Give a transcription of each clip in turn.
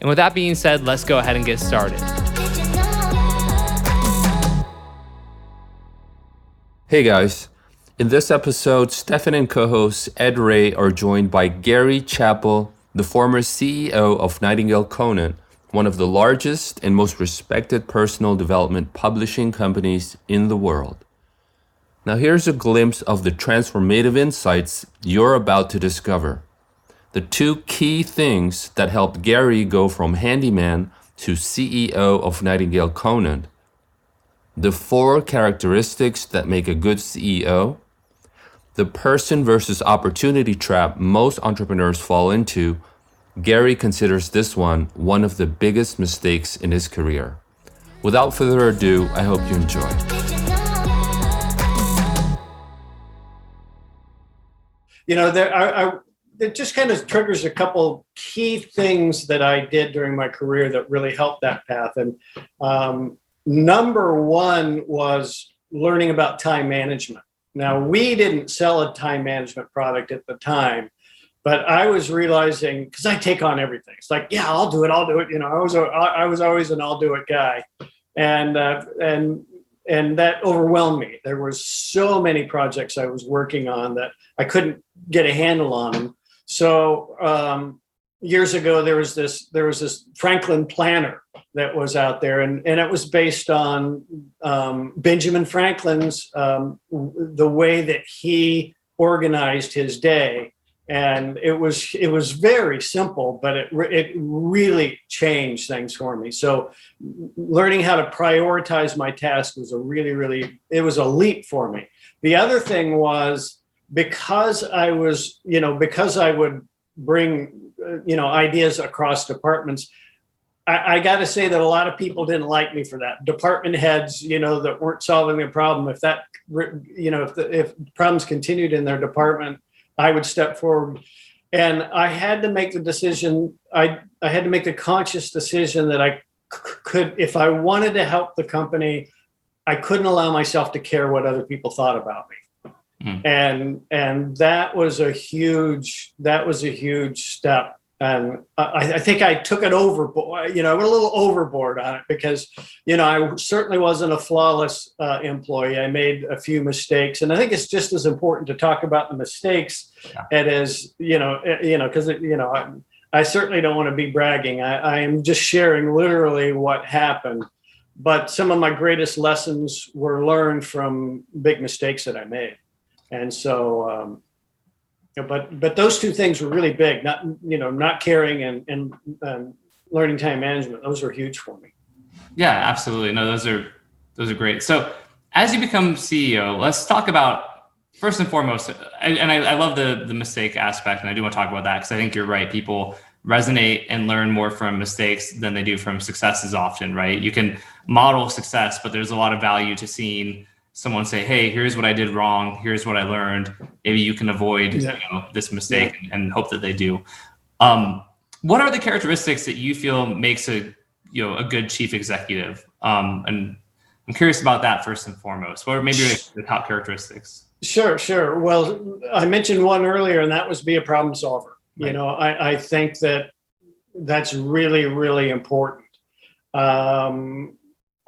And with that being said, let's go ahead and get started. Hey guys. In this episode, Stefan and co host Ed Reay are joined by Gary Chappell, the former CEO of Nightingale Conant, one of the largest and most respected personal development publishing companies in the world. Now, here's a glimpse of the transformative insights you're about to discover the two key things that helped Gary go from handyman to CEO of Nightingale Conant, the four characteristics that make a good CEO, the person versus opportunity trap most entrepreneurs fall into. Gary considers this one one of the biggest mistakes in his career. Without further ado, I hope you enjoy. You know, there, I, I it just kind of triggers a couple key things that I did during my career that really helped that path. And um, number one was learning about time management. Now, we didn't sell a time management product at the time, but I was realizing because I take on everything. It's like, yeah, I'll do it, I'll do it. You know, I was a, I was always an I'll do it guy, and uh, and and that overwhelmed me. There was so many projects I was working on that I couldn't get a handle on them. So um, years ago, there was this there was this Franklin planner that was out there, and and it was based on um, Benjamin Franklin's um, the way that he organized his day, and it was it was very simple, but it it really changed things for me. So learning how to prioritize my task was a really really it was a leap for me. The other thing was because I was, you know, because I would bring, uh, you know, ideas across departments, I, I got to say that a lot of people didn't like me for that. Department heads, you know, that weren't solving the problem. If that, you know, if the, if problems continued in their department, I would step forward. And I had to make the decision. I I had to make the conscious decision that I c- could, if I wanted to help the company, I couldn't allow myself to care what other people thought about me. Mm. And and that was a huge that was a huge step. And I, I, think I took it overboard. You know, I went a little overboard on it because, you know, I certainly wasn't a flawless uh, employee. I made a few mistakes, and I think it's just as important to talk about the mistakes yeah. is, you know, eh, you know, because you know, I, I, certainly don't want to be bragging. I, I am just sharing literally what happened but some of my greatest lessons were learned from big mistakes that I made and so um, but but those two things were really big not you know not caring and and, learning time management. Those were huge for me. Yeah absolutely. No those are those are great. So as you become ceo let's talk about first and foremost and I, I love the the mistake aspect and i do want to talk about that because i think you're right. People resonate and learn more from mistakes than they do from successes often right? You can model success but there's a lot of value to seeing someone say, "Hey, here's what I did wrong. Here's what I learned. Maybe you can avoid yeah. you know, this mistake yeah. and, and, hope that they do." Um, what are the characteristics that you feel makes a you know a good chief executive? Um, and I'm curious about that first and foremost. What are maybe like the top characteristics? Sure, sure. Well, I mentioned one earlier, and that was be a problem solver. Right. You know, I, I think that that's really, really important. Um,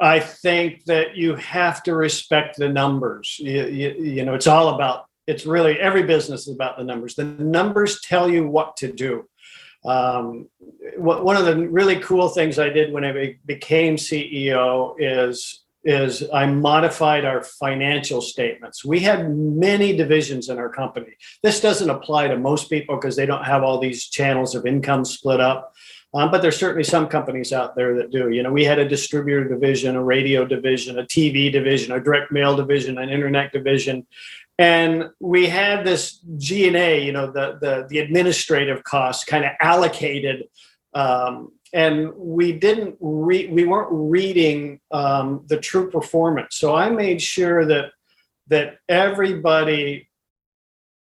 I think that you have to respect the numbers. You, you, you, know, it's all about, it's really every business is about the numbers. The numbers tell you what to do. Um, what, one of the really cool things I did when I became CEO is is I modified our financial statements. We had many divisions in our company. This doesn't apply to most people because they don't have all these channels of income split up. Um, but there's certainly some companies out there that do. You know, we had a distributor division, a radio division, a TV division, a direct mail division, an internet division, and we had this G and A. You know, the the the administrative costs kind of allocated um, and we didn't read we weren't reading um, the true performance so i made sure that that everybody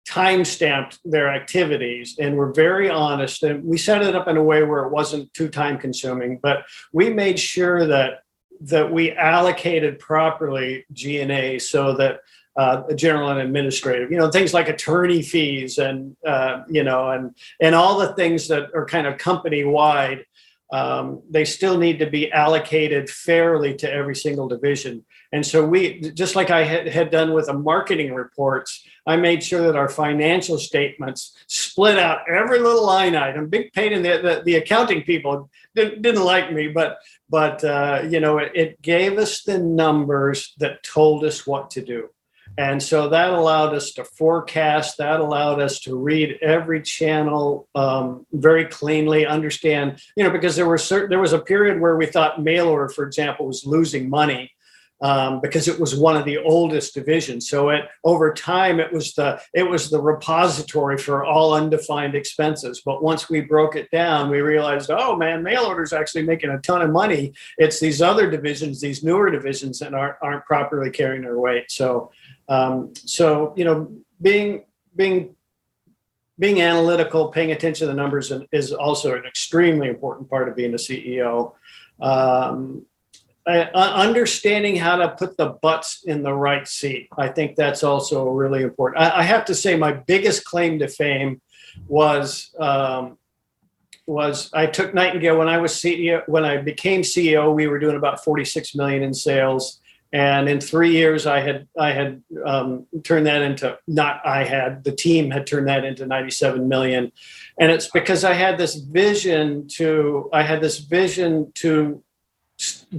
time stamped their activities and were very honest and we set it up in a way where it wasn't too time consuming but we made sure that that we allocated properly g&a so that uh, general and administrative, you know, things like attorney fees and, uh, you know, and, and all the things that are kind of company wide um, they still need to be allocated fairly to every single division. And so we, just like I had, done with the marketing reports, I made sure that our financial statements split out every little line item. Big pain in the the, the accounting people didn't, didn't like me, but but uh, you know it, it gave us the numbers that told us what to do. And so that allowed us to forecast, that allowed us to read every channel um, very cleanly, understand, you know, because there were certain, there was a period where we thought mail order, for example, was losing money. Um, because it was one of the oldest divisions. So it over time it was the it was the repository for all undefined expenses. But once we broke it down, we realized, oh man, mail order is actually making a ton of money. It's these other divisions, these newer divisions that aren't aren't properly carrying their weight. So um, so you know, being being being analytical, paying attention to the numbers, is also an extremely important part of being a CEO. Um, uh, understanding how to put the butts in the right seat, I think that's also really important. I, I have to say, my biggest claim to fame was um, was I took Nightingale when I was CEO. When I became CEO, we were doing about 46 million in sales and in three years i had i had um, turned that into not i had the team had turned that into 97 million and it's because i had this vision to i had this vision to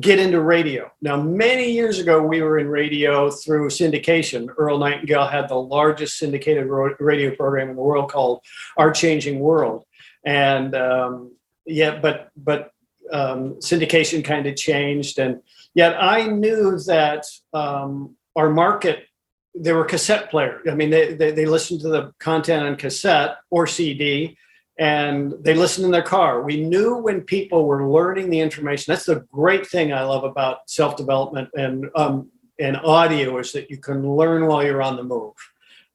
get into radio. Now many years ago we were in radio through syndication. Earl nightingale had the largest syndicated radio program in the world called our changing world. And um, yeah but but um, syndication kind of changed. And Yet I knew that um, our market, there were cassette players. I mean, they, they, they listened to the content on cassette or CD and they listened in their car. We knew when people were learning the information. That's the great thing I love about self development and, um, and audio is that you can learn while you're on the move.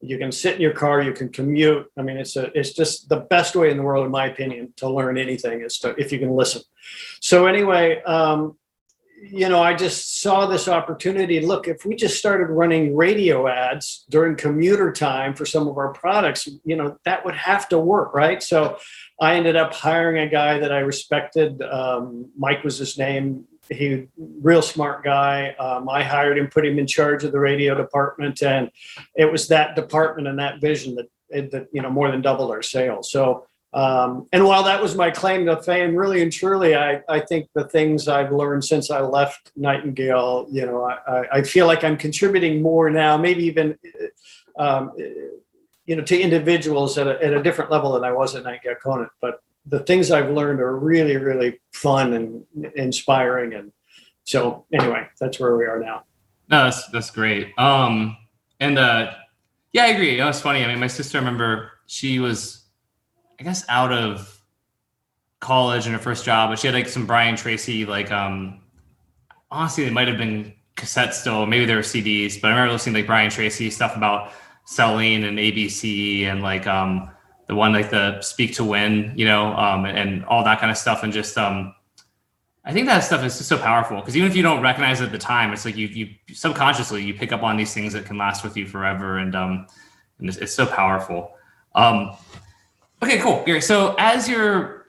You can sit in your car, you can commute. I mean, it's a, it's just the best way in the world, in my opinion, to learn anything is to if you can listen. So anyway, um, you know, I just saw this opportunity. Look, if we just started running radio ads during commuter time for some of our products, you know, that would have to work, right? So I ended up hiring a guy that I respected. Um, Mike was his name. He real smart guy. Um, I hired him, put him in charge of the radio department, and it was that department and that vision that that you know more than doubled our sales. So um, and while that was my claim to fame, really and truly, I, I think the things I've learned since I left Nightingale, you know, I, I feel like I'm contributing more now, maybe even, um, you know, to individuals at a, at a different level than I was at Nightingale Conant. But the things I've learned are really, really fun and inspiring. And so, anyway, that's where we are now. No, that's that's great. Um, and uh, yeah, I agree. You know, it's funny. I mean, my sister, I remember she was I guess out of college and her first job, but she had like some Brian Tracy, like um honestly they might have been cassettes still, maybe they were CDs, but I remember listening to like Brian Tracy stuff about selling and ABC and like um the one like the speak to win, you know, um and, and all that kind of stuff and just um I think that stuff is just so powerful because even if you don't recognize it at the time, it's like you you subconsciously you pick up on these things that can last with you forever, and um, and it's, it's so powerful. Um, Okay, cool. Gary, so as your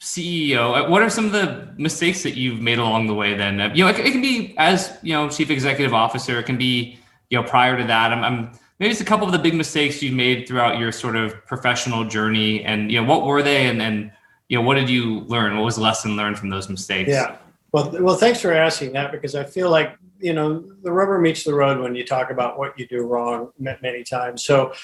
CEO, uh, what are some of the mistakes that you've made along the way? Then, uh, you know, it, it, can be as you know, chief executive officer. It can be you know, prior to that. I'm, I'm maybe it's a couple of the big mistakes you've made throughout your sort of professional journey, and you know, what were they, and then you know, what did you learn? What was the lesson learned from those mistakes? Yeah. Well, well, thanks for asking that because I feel like you know the rubber meets the road when you talk about what you do wrong many times. So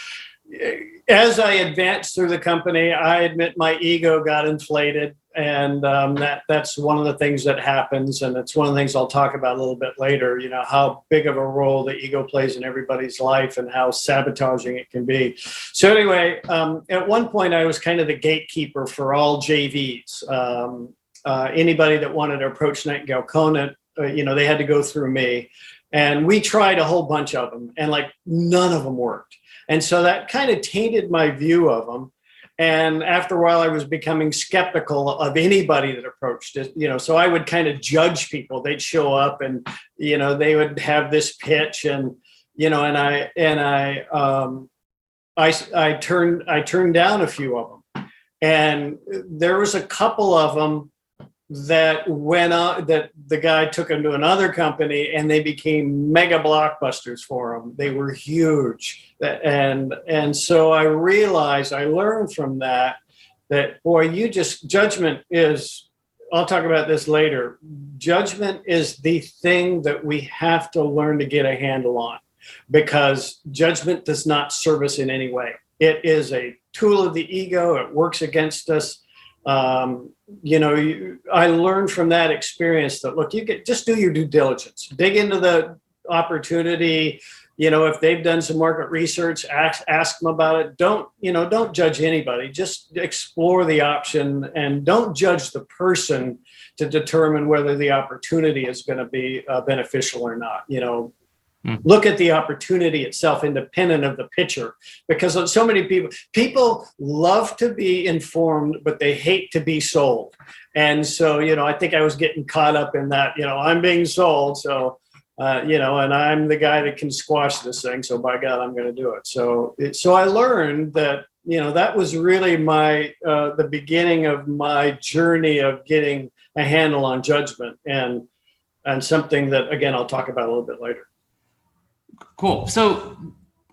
as I advanced through the company, I admit my ego got inflated, and um, that that's one of the things that happens, and it's one of the things I'll talk about a little bit later. You know how big of a role the ego plays in everybody's life, and how sabotaging it can be. So anyway, um, at one point, I was kind of the gatekeeper for all JVs. Um, uh, anybody that wanted to approach Nightingale Conant, uh, you know, they had to go through me, and we tried a whole bunch of them, and like none of them worked and so that kind of tainted my view of them. And after a while, I was becoming skeptical of anybody that approached it. You know, so I would kind of judge people. They'd show up, and you know, they would have this pitch, and you know, and I and I um, I I turned I turned down a few of them, and there was a couple of them that went on that the guy took them to another company and they became mega blockbusters for him. They were huge. And and so i realized i learned from that that boy you just judgment is i'll talk about this later. Judgment is the thing that we have to learn to get a handle on because judgment does not serve us in any way. It is a tool of the ego. It works against us um, you know, you, I learned from that experience that look, you get just do your due diligence, dig into the opportunity. You know, if they've done some market research, ask ask them about it. Don't you know? Don't judge anybody. Just explore the option and don't judge the person to determine whether the opportunity is going to be uh, beneficial or not. You know, Mm. Look at the opportunity itself, independent of the picture, because so many people people love to be informed, but they hate to be sold. And so, you know, I think I was getting caught up in that. You know, I'm being sold, so uh, you know, and I'm the guy that can squash this thing. So by God, I'm going to do it. So, it, so I learned that you know that was really my uh, the beginning of my journey of getting a handle on judgment and and something that again I'll talk about a little bit later. Cool. So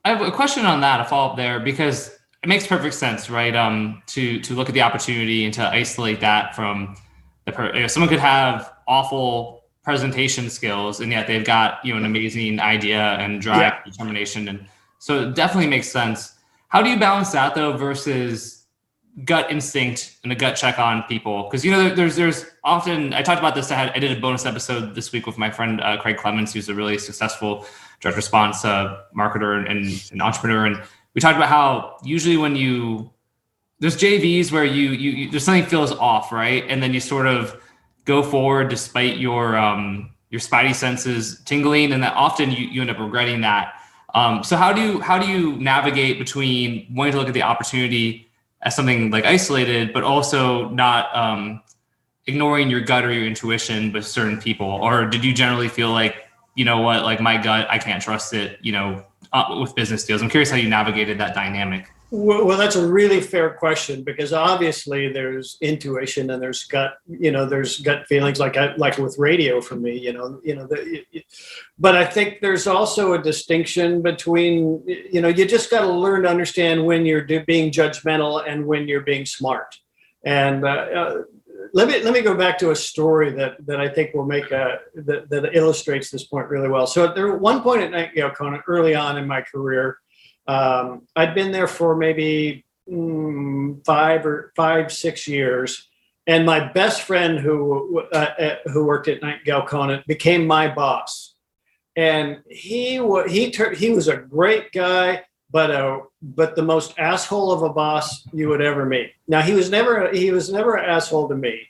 I have a question on that, a follow up there, because it makes perfect sense, right? Um, to to look at the opportunity and to isolate that from the per- you know, someone could have awful presentation skills and yet they've got you know an amazing idea and drive, yeah. determination, and so it definitely makes sense. How do you balance that though versus gut instinct and a gut check on people? Because you know there's there's often I talked about this. I had I did a bonus episode this week with my friend uh, Craig Clemens, who's a really successful direct response uh, marketer and, and, and, entrepreneur. And we talked about how usually when you there's JVs where you, you, you there's something feels off, right? And then you sort of go forward despite your um, your spidey senses tingling, and that often you, you end up regretting that. Um, so how do you how do you navigate between wanting to look at the opportunity as something like isolated, but also not um, ignoring your gut or your intuition with certain people? Or did you generally feel like you know what, like my gut, I can't trust it, you know, uh, with business deals. I'm curious how you navigated that dynamic. Well, well, that's a really fair question because obviously there's intuition and there's gut, you know, there's gut feelings like I, like with radio for me, you know, you know, the, but I think there's also a distinction between, you know, you just got to learn to understand when you're being judgmental and when you're being smart. And uh, uh let me let me go back to a story that that I think will make a that, that illustrates this point really well. So there one point at Nightingale Conant early on in my career, um, I'd been there for maybe mm, five or five six years, and my best friend who uh, uh who worked at Nightingale Conant became my boss, and he was he turned he was a great guy but uh, but the most asshole of a boss you would ever meet. Now he was never he was never an asshole to me,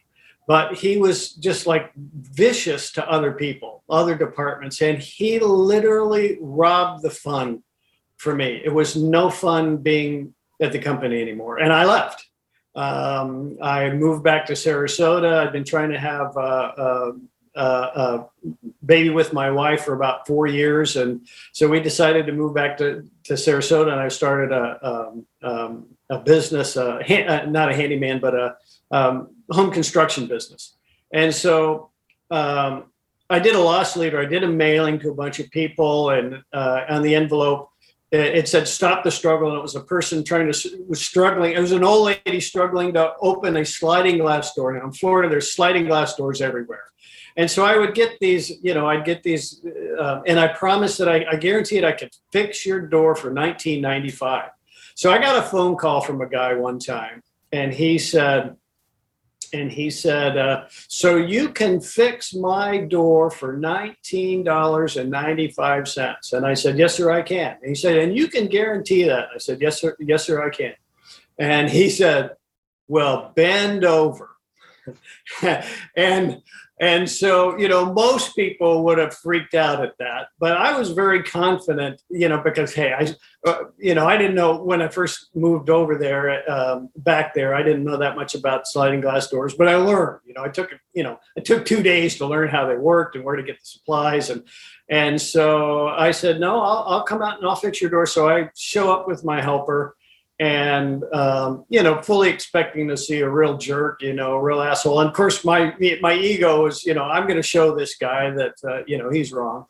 but he was just like vicious to other people, other departments, and he literally robbed the fun for me. It was no fun being at the company anymore, and I left. Um, I moved back to Sarasota. I'd been trying to have uh, uh, uh, baby with my wife for about four years, and so we decided to move back to, to Sarasota. And I started a um, um, a business, uh, not a handyman, but a um, home construction business. And so um, I did a loss leader. I did a mailing to a bunch of people, and uh, on the envelope it said stop the struggle. And it was a person trying to was struggling. It was an old lady struggling to open a sliding glass door. And in florida there's sliding glass doors everywhere. And so i would get these you know i'd get these uh, and i promised that I, I guaranteed i could fix your door for 1995 so i got a phone call from a guy one time and he said and he said, uh, "So you can fix my door for nineteen dollars and ninety-five cents." And I said, "Yes, sir, I can." And he said, "And you can guarantee that?" I said, "Yes, sir. Yes, sir, I can." And he said, "Well, bend over." and and so, you know, most people would have freaked out at that, but I was very confident, you know, because hey, I, uh, you know, I didn't know when I first moved over there, um, back there, I didn't know that much about sliding glass doors, but I learned. You know, I took, you know, it took two days to learn how they worked and where to get the supplies, and and so I said, no, I'll, I'll come out and I'll fix your door. So I show up with my helper and um, you know fully expecting to see a real jerk you know a real asshole. And of course my my ego is you know i'm going to show this guy that uh, you know he's wrong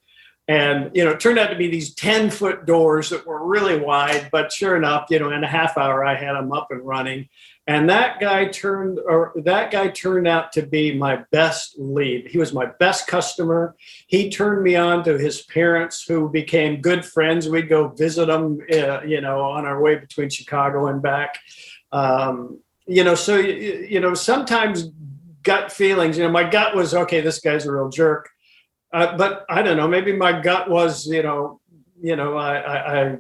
and you know it turned out to be these 10 foot doors that were really wide but sure enough you know in a half hour i had them up and running. And that guy turned or that guy turned out to be my best lead. He was my best customer. He turned me on to his parents who became good friends. We'd go visit them uh, you know on our way between chicago and back. Um, you know so you, you know sometimes gut feelings you know my gut was okay this guy's a real jerk uh, but i don't know maybe my gut was you know you know i i, I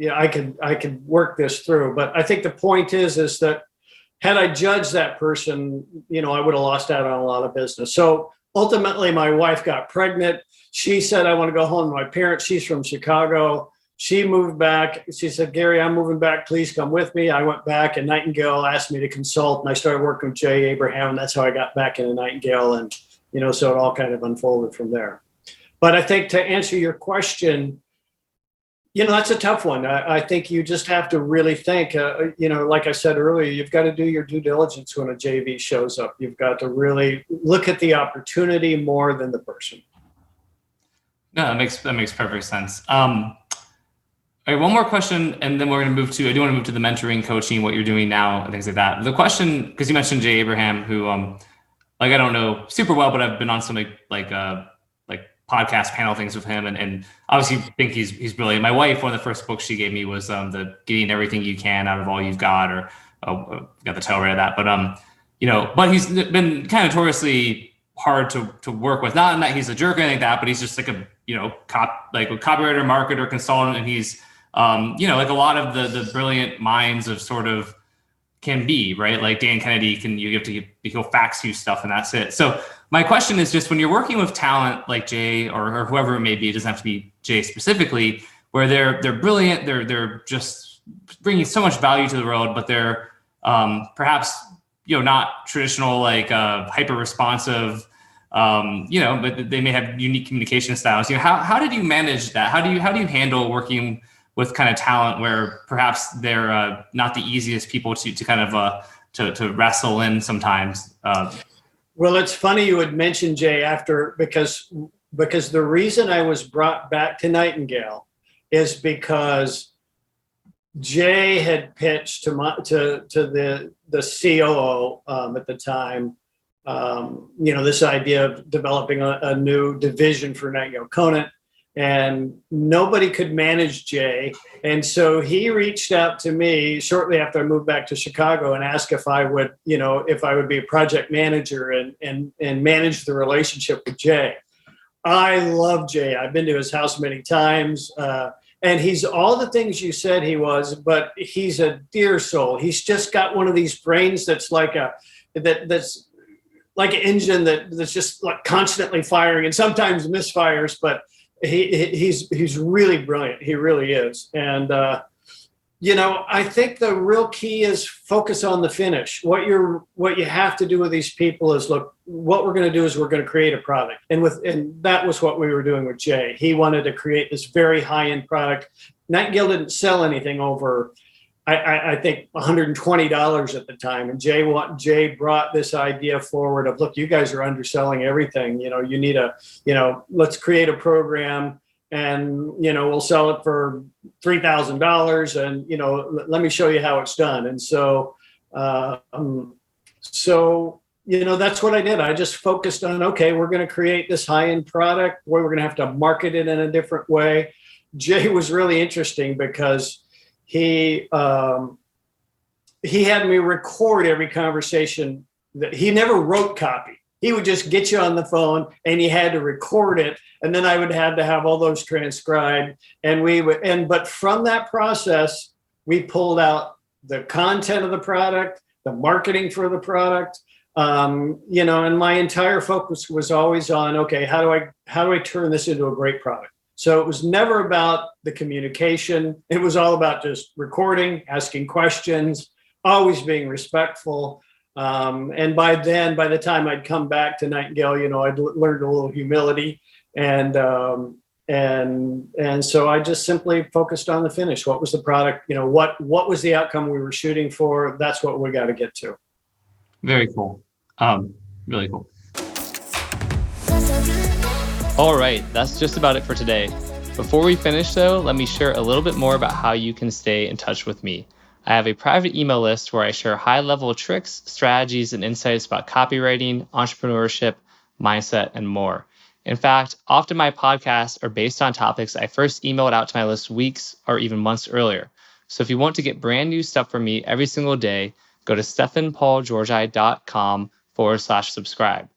yeah, I could I could work this through. But I think the point is is that had I judged that person, you know, I would have lost out on a lot of business. So ultimately, my wife got pregnant. She said, I want to go home to my parents. She's from Chicago. She moved back. She said, Gary, I'm moving back. Please come with me. I went back, and Nightingale asked me to consult, and I started working with Jay Abraham. And that's how I got back into Nightingale. And, you know, so it all kind of unfolded from there. But I think to answer your question, you know, that's a tough one. I, I, think you just have to really think. Uh, you know, like I said earlier, you've got to do your due diligence when a JV shows up. You've got to really look at the opportunity more than the person. No, that makes that makes perfect sense. Um, all right, one more question, and then we're going to move to. I do want to move to the mentoring, coaching, what you're doing now, and things like that. The question, because you mentioned Jay Abraham, who, um, like I don't know super well, but I've been on some like, like uh, podcast panel things with him and, and obviously think he's he's brilliant. My wife, one of the first books she gave me was um, the getting everything you can out of all you've got or oh, got the tail right of that. But um, you know, but he's been kind of notoriously hard to to work with. Not in that he's a jerk or anything like that, but he's just like a you know cop like a copywriter, marketer, consultant, and he's um, you know, like a lot of the the brilliant minds of sort of can be, right? Like Dan Kennedy can you have to he'll fax you stuff and that's it. So my question is just when you're working with talent like Jay or, or whoever it may be, it doesn't have to be Jay specifically, where they're they're brilliant, they're they're just bringing so much value to the world, but they're um, perhaps you know not traditional like uh, hyper responsive. Um, you know, but they may have unique communication styles. You know, how how did you manage that? How do you how do you handle working with kind of talent where perhaps they're uh, not the easiest people to to kind of uh, to to wrestle in sometimes? Uh, well, it's funny you would mention Jay after because because the reason I was brought back to Nightingale is because Jay had pitched to my to to the the COO um, at the time. Um, you know this idea of developing a, a new division for Nightingale Conant and nobody could manage Jay. And so he reached out to me shortly after I moved back to Chicago and asked if I would, you know, if I would be a project manager and and and manage the relationship with Jay. I love Jay. I've been to his house many times. Uh, and he's all the things you said he was, but he's a dear soul. He's just got one of these brains that's like a that that's like an engine that that's just like constantly firing and sometimes misfires, but he, he's he's really brilliant. He really is, and uh, you know I think the real key is focus on the finish. What you're what you have to do with these people is look. What we're going to do is we're going to create a product, and with and that was what we were doing with Jay. He wanted to create this very high end product. Nightingale didn't sell anything over I, I, think $120 at the time. And Jay Jay brought this idea forward of look, you guys are underselling everything. You know, you need a, you know, let's create a program and you know we'll sell it for three thousand dollars, and you know l- let me show you how it's done. And so, uh, um, so you know that's what I did. I just focused on okay, we're going to create this high end product we're going to have to market it in a different way. Jay was really interesting because he um, he had me record every conversation that he never wrote copy. He would just get you on the phone and he had to record it. And then i would have to have all those transcribed. And we would and but from that process we pulled out the content of the product the marketing for the product. Um, you know and my entire focus was always on okay how do i how do i turn this into a great product so it was never about the communication it was all about just recording asking questions always being respectful um, and by then, by the time I'd come back to Nightingale, you know, I'd l- learned a little humility, and um, and and so I just simply focused on the finish. What was the product? You know, what what was the outcome we were shooting for? That's what we got to get to. Very cool. Um, really cool. All right, that's just about it for today. Before we finish, though, let me share a little bit more about how you can stay in touch with me. I have a private email list where I share high level tricks, strategies, and insights about copywriting, entrepreneurship, mindset, and more. In fact, often my podcasts are based on topics I first emailed out to my list weeks or even months earlier. So if you want to get brand new stuff from me every single day, go to stefanpaulgeorgi.com forward slash subscribe.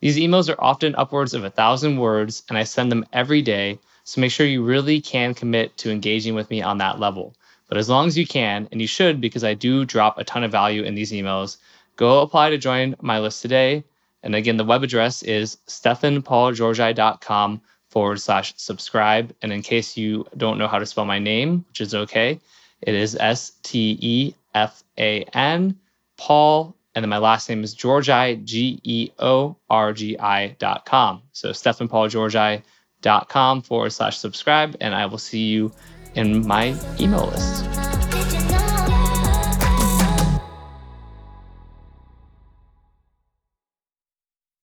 These emails are often upwards of a thousand words, and I send them every day. So make sure you really can commit to engaging with me on that level. But as long as you can, and you should because I do drop a ton of value in these emails, go apply to join my list today. And again, the web address is stefanpaulgeorgi.com forward slash subscribe. And in case you don't know how to spell my name, which is okay, it is S T E F A N, Paul, and then my last name is Georgi, G E O R G I dot com. So stefanpaulgeorgi.com forward slash subscribe. And I will see you in my email list.